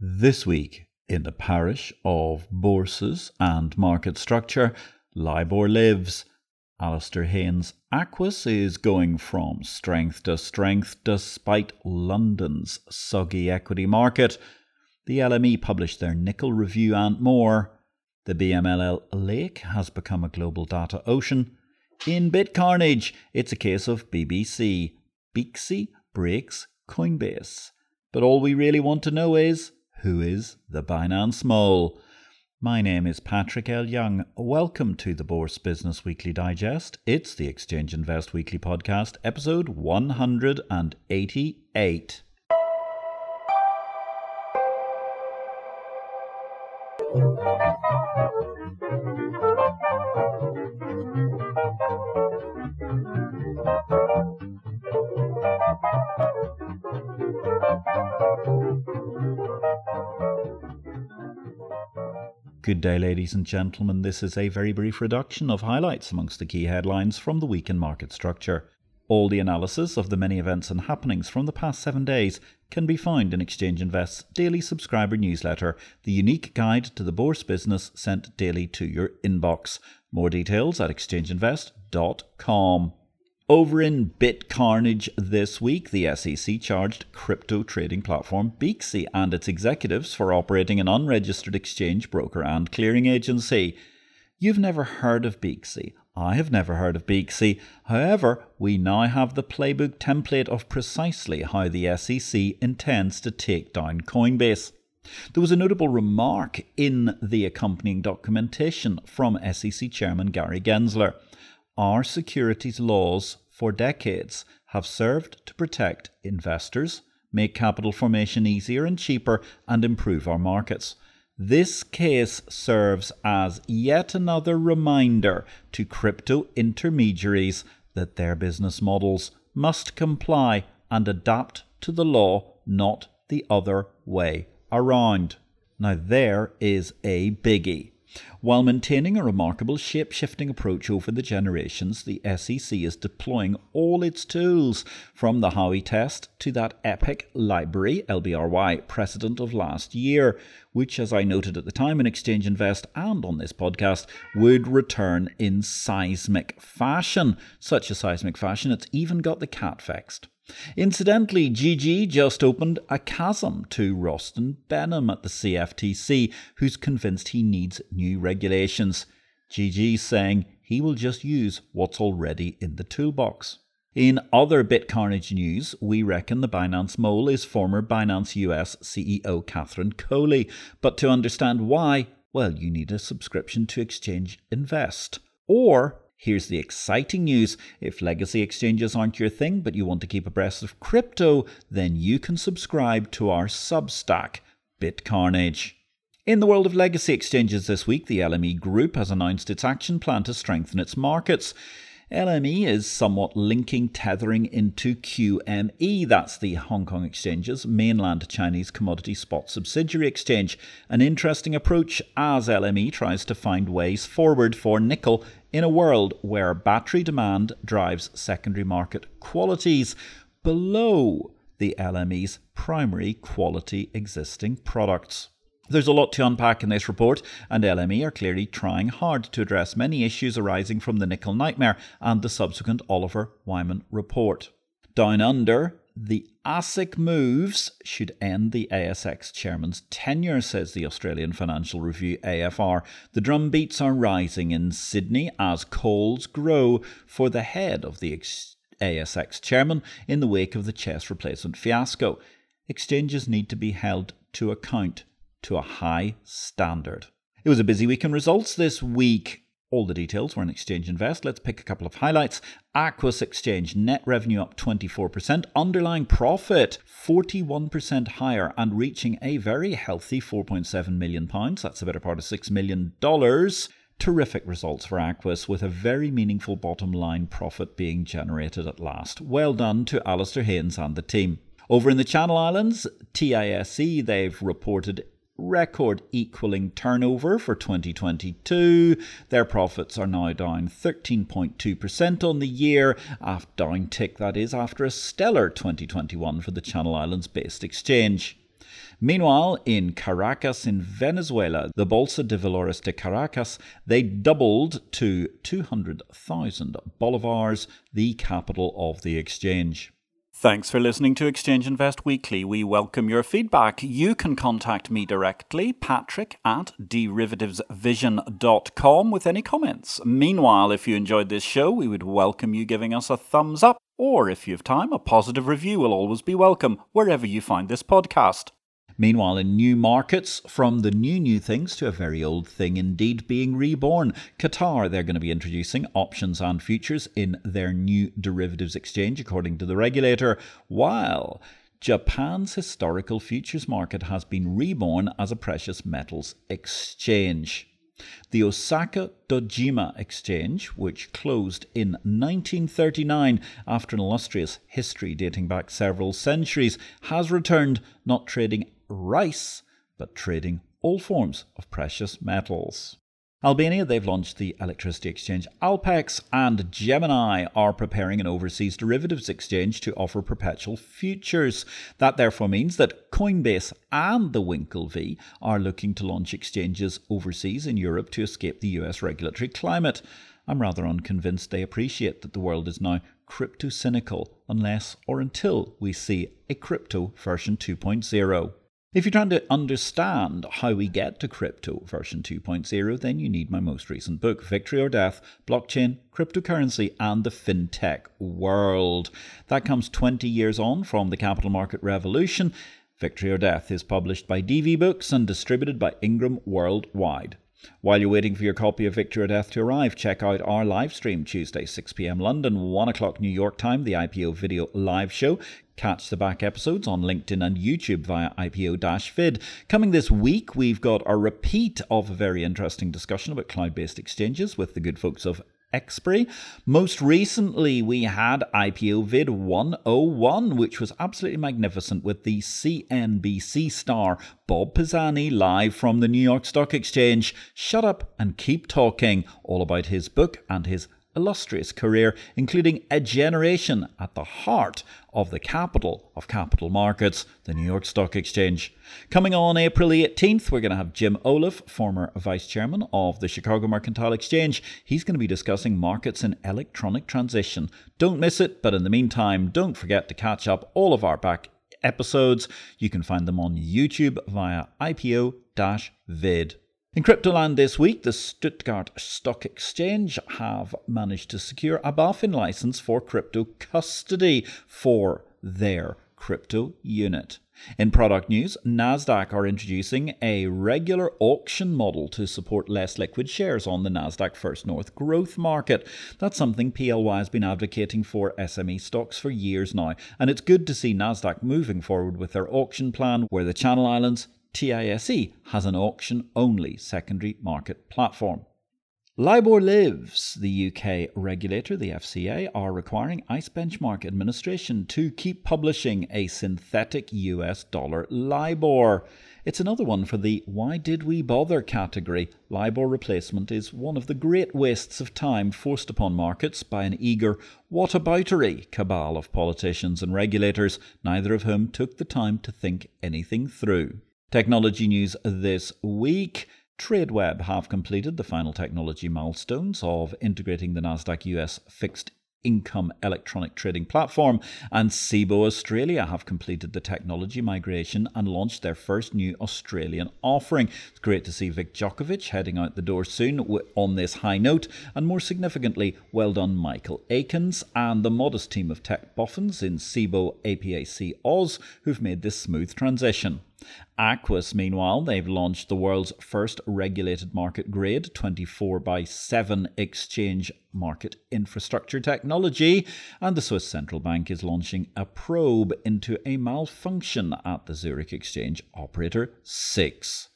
This week, in the parish of bourses and market structure, LIBOR lives. Alasdair Haynes' Aquis is going from strength to strength despite London's soggy equity market. The LME published their nickel review and more. The BMLL lake has become a global data ocean. In BitCarnage, it's a case of BBC. Beaxy breaks Coinbase. But all we really want to know is who is the Binance Mole? My name is Patrick L. Young. Welcome to the Bourse Business Weekly Digest. It's the Exchange Invest Weekly Podcast, episode 188. Good day, ladies and gentlemen. This is a very brief reduction of highlights amongst the key headlines from the week in market structure. All the analysis of the many events and happenings from the past seven days can be found in Exchange Invest's daily subscriber newsletter, the unique guide to the bourse business sent daily to your inbox. More details at exchangeinvest.com. Over in BitCarnage this week, the SEC charged crypto trading platform Beaxy and its executives for operating an unregistered exchange broker and clearing agency. You've never heard of Beaxy. I have never heard of Beaxy. However, we now have the playbook template of precisely how the SEC intends to take down Coinbase. There was a notable remark in the accompanying documentation from SEC Chairman Gary Gensler our securities laws for decades have served to protect investors, make capital formation easier and cheaper, and improve our markets. This case serves as yet another reminder to crypto intermediaries that their business models must comply and adapt to the law, not the other way around. Now, there is a biggie. While maintaining a remarkable shape shifting approach over the generations, the SEC is deploying all its tools, from the Howey test to that epic LBRY LBRY precedent of last year, which, as I noted at the time in Exchange Invest and on this podcast, would return in seismic fashion. Such a seismic fashion, it's even got the cat vexed. Incidentally, GG just opened a chasm to Rostin Behnam at the CFTC, who's convinced he needs new regulations. GG saying he will just use what's already in the toolbox. In other BitCarnage news, we reckon the Binance mole is former Binance US CEO Catherine Coley. But to understand why, well, you need a subscription to Exchange Invest. Or Here's the exciting news. If legacy exchanges aren't your thing, but you want to keep abreast of crypto, then you can subscribe to our Substack, BitCarnage. In the world of legacy exchanges this week, the LME Group has announced its action plan to strengthen its markets. LME is somewhat linking tethering into QME, that's the Hong Kong Exchange's mainland Chinese commodity spot subsidiary exchange. An interesting approach as LME tries to find ways forward for nickel in a world where battery demand drives secondary market qualities below the LME's primary quality existing products. There's a lot to unpack in this report, and LME are clearly trying hard to address many issues arising from the nickel nightmare and the subsequent Oliver Wyman report. Down under, the ASIC moves should end the ASX chairman's tenure, says the Australian Financial Review AFR. The drumbeats are rising in Sydney as calls grow for the head of the ASX chairman in the wake of the CHESS replacement fiasco. Exchanges need to be held to account to a high standard. It was a busy week in results this week. All the details were in Exchange Invest. Let's pick a couple of highlights. Aquis Exchange net revenue up 24%, underlying profit 41% higher and reaching a very healthy 4.7 million pounds. That's a better part of 6 million dollars. Terrific results for Aquis with a very meaningful bottom line profit being generated at last. Well done to Alasdair Haynes and the team. Over in the Channel Islands, TISE, they've reported record equaling turnover for 2022. Their profits are now down 13.2% on the year, after down tick that is after a stellar 2021 for the Channel Islands based exchange. Meanwhile, in Caracas, in Venezuela, the Bolsa de Valores de Caracas, they doubled to 200,000 bolivars, the capital of the exchange. Thanks for listening to Exchange Invest Weekly. We welcome your feedback. You can contact me directly, patrick at derivativesvision.com, with any comments. Meanwhile, if you enjoyed this show, we would welcome you giving us a thumbs up, or if you have time, a positive review will always be welcome wherever you find this podcast. Meanwhile, in new markets, from the new new things to a very old thing indeed being reborn. Qatar, they're going to be introducing options and futures in their new derivatives exchange, according to the regulator, while Japan's historical futures market has been reborn as a precious metals exchange. The Osaka Dojima Exchange, which closed in 1939 after an illustrious history dating back several centuries, has returned, not trading rice, but trading all forms of precious metals. Albania, they've launched the electricity exchange Alpex, and Gemini are preparing an overseas derivatives exchange to offer perpetual futures. That therefore means that Coinbase and the Winklevi are looking to launch exchanges overseas in Europe to escape the US regulatory climate. I'm rather unconvinced they appreciate that the world is now crypto cynical unless or until we see a crypto version 2.0. If you're trying to understand how we get to crypto version 2.0, then you need my most recent book, Victory or Death Blockchain, Cryptocurrency, and the FinTech World. That comes 20 years on from the capital market revolution. Victory or Death is published by DV Books and distributed by Ingram Worldwide. While you're waiting for your copy of Victory or Death to arrive, check out our live stream Tuesday, 6 pm London, 1 o'clock New York time, the IPO video live show. Catch the back episodes on LinkedIn and YouTube via IPO vid. Coming this week, we've got a repeat of a very interesting discussion about cloud based exchanges with the good folks of Exberry. Most recently, we had IPO Vid 101, which was absolutely magnificent with the CNBC star Bob Pisani live from the New York Stock Exchange. Shut up and keep talking, all about his book and his illustrious career, including a generation at the heart of the capital of capital markets, the New York Stock Exchange. Coming on April 18th, we're going to have Jim Oliff, former vice chairman of the Chicago Mercantile Exchange. He's going to be discussing markets in electronic transition. Don't miss it, but in the meantime, don't forget to catch up all of our back episodes. You can find them on YouTube via IPO vid. In Cryptoland this week, the Stuttgart Stock Exchange have managed to secure a BaFin license for crypto custody for their crypto unit. In product news, Nasdaq are introducing a regular auction model to support less liquid shares on the Nasdaq First North growth market. That's something PLY has been advocating for SME stocks for years now, and it's good to see Nasdaq moving forward with their auction plan where the Channel Islands, TISE has an auction only secondary market platform. LIBOR Lives, the UK regulator, the FCA, are requiring ICE Benchmark Administration to keep publishing a synthetic US dollar LIBOR. It's another one for the why did we bother category. LIBOR replacement is one of the great wastes of time forced upon markets by an eager whataboutery cabal of politicians and regulators, neither of whom took the time to think anything through. Technology news this week. TradeWeb have completed the final technology milestones of integrating the Nasdaq US fixed income electronic trading platform, and Cboe Australia have completed the technology migration and launched their first new Australian offering. It's great to see Vic Jokovic heading out the door soon on this high note, and more significantly, well done Michael Akins and the modest team of tech boffins in Cboe APAC Oz who've made this smooth transition. Aquis, meanwhile, they've launched the world's first regulated market grade 24 by 7 exchange market infrastructure technology, and the Swiss Central Bank is launching a probe into a malfunction at the Zurich Exchange Operator SIX.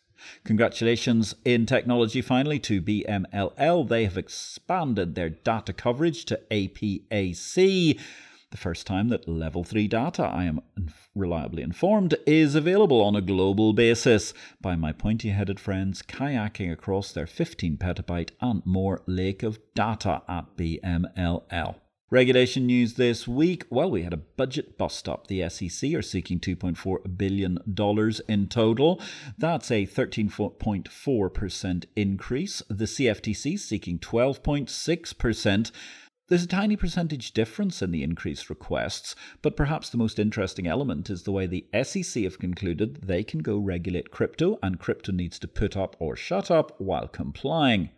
Congratulations in technology finally to BMLL. They have expanded their data coverage to APAC the first time that level 3 data, I am reliably informed, is available on a global basis by my pointy headed friends kayaking across their 15 petabyte and more lake of data at BMLL. Regulation news this week. Well, we had a budget bust up. The SEC are seeking $2.4 billion in total. That's a 13.4% increase. The CFTC seeking 12.6%. There's a tiny percentage difference in the increased requests, but perhaps the most interesting element is the way the SEC have concluded they can go regulate crypto, and crypto needs to put up or shut up while complying.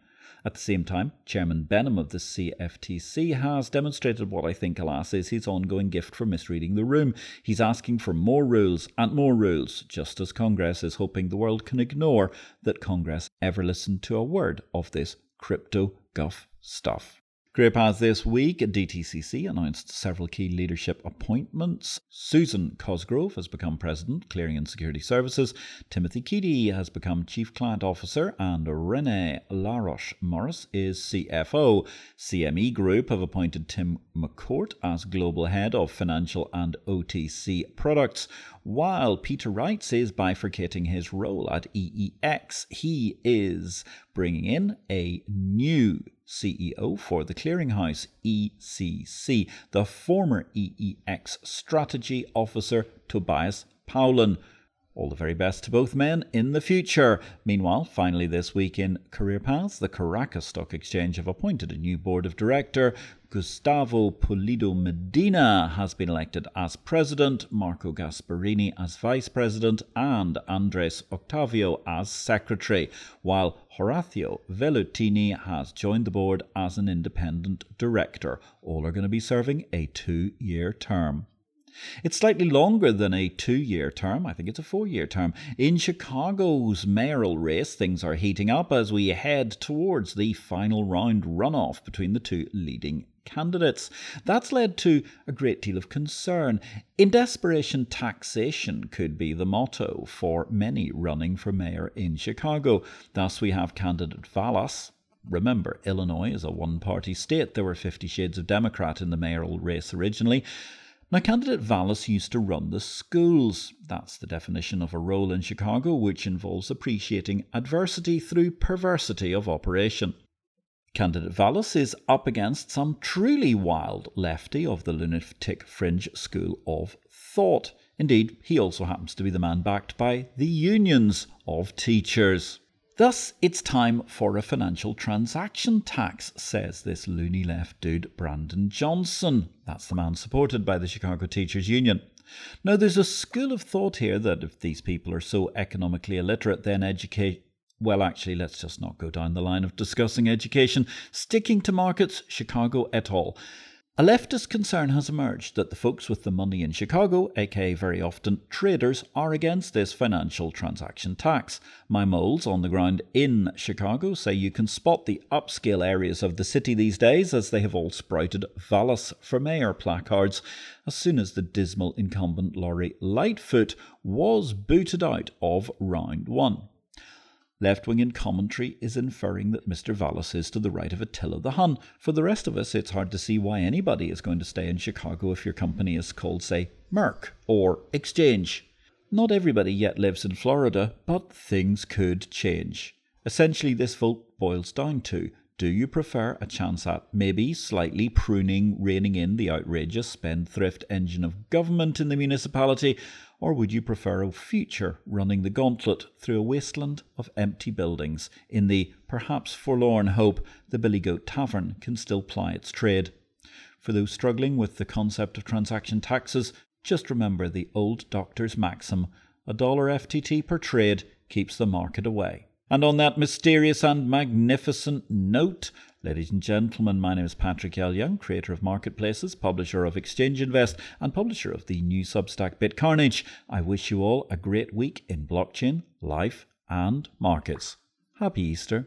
At the same time, Chairman Behnam of the CFTC has demonstrated what I think, alas, is his ongoing gift for misreading the room. He's asking for more rules and more rules, just as Congress is hoping the world can ignore that Congress ever listened to a word of this crypto guff stuff. Career Paths this week, DTCC announced several key leadership appointments. Susan Cosgrove has become President, Clearing and Security Services. Timothy Keady has become Chief Client Officer, and Rene Laroche Morris is CFO. CME Group have appointed Tim McCourt as Global Head of Financial and OTC Products, while Peter Reitz is bifurcating his role at EEX. He is bringing in a new CEO for the clearinghouse ECC, the former EEX strategy officer Tobias Paulun. All the very best to both men in the future. Meanwhile, finally this week in Career Paths, the Caracas Stock Exchange have appointed a new board of director. Gustavo Pulido Medina has been elected as president, Marco Gasparini as vice president, and Andres Octavio as secretary, while Horacio Velutini has joined the board as an independent director. All are going to be serving a two year term. It's slightly longer than a two year term. I think it's a four year term. In Chicago's mayoral race, things are heating up as we head towards the final round runoff between the two leading candidates. That's led to a great deal of concern. In desperation, taxation could be the motto for many running for mayor in Chicago. Thus, we have candidate Vallas, Remember, Illinois is a one party state. There were 50 shades of Democrat in the mayoral race originally. Now, candidate Vallas used to run the schools. That's the definition of a role in Chicago, which involves appreciating adversity through perversity of operation. Candidate Vallas is up against some truly wild lefty of the lunatic fringe school of thought. Indeed, he also happens to be the man backed by the unions of teachers. Thus, it's time for a financial transaction tax, says this loony left dude, Brandon Johnson. That's the man supported by the Chicago Teachers Union. Now, there's a school of thought here that if these people are so economically illiterate, then educate. Well, actually, let's just not go down the line of discussing education. Sticking to markets, Chicago et al. A leftist concern has emerged that the folks with the money in Chicago, aka very often traders, are against this financial transaction tax. My moles on the ground in Chicago say you can spot the upscale areas of the city these days as they have all sprouted Vallas for mayor placards as soon as the dismal incumbent Lori Lightfoot was booted out of round one. Left wing in commentary is inferring that Mr. Vallas is to the right of Attila the Hun. For the rest of us, it's hard to see why anybody is going to stay in Chicago if your company is called, say, Merc or Exchange. Not everybody yet lives in Florida, but things could change. Essentially, this vote boils down to do you prefer a chance at maybe slightly pruning, reining in the outrageous spendthrift engine of government in the municipality, or would you prefer a future running the gauntlet through a wasteland of empty buildings in the perhaps forlorn hope the Billy Goat Tavern can still ply its trade? For those struggling with the concept of transaction taxes, just remember the old doctor's maxim a dollar FTT per trade keeps the market away. And on that mysterious and magnificent note, Ladies and gentlemen, my name is Patrick L. Young, creator of Marketplaces, publisher of Exchange Invest, and publisher of the new Substack BitCarnage. I wish you all a great week in blockchain, life, and markets. Happy Easter.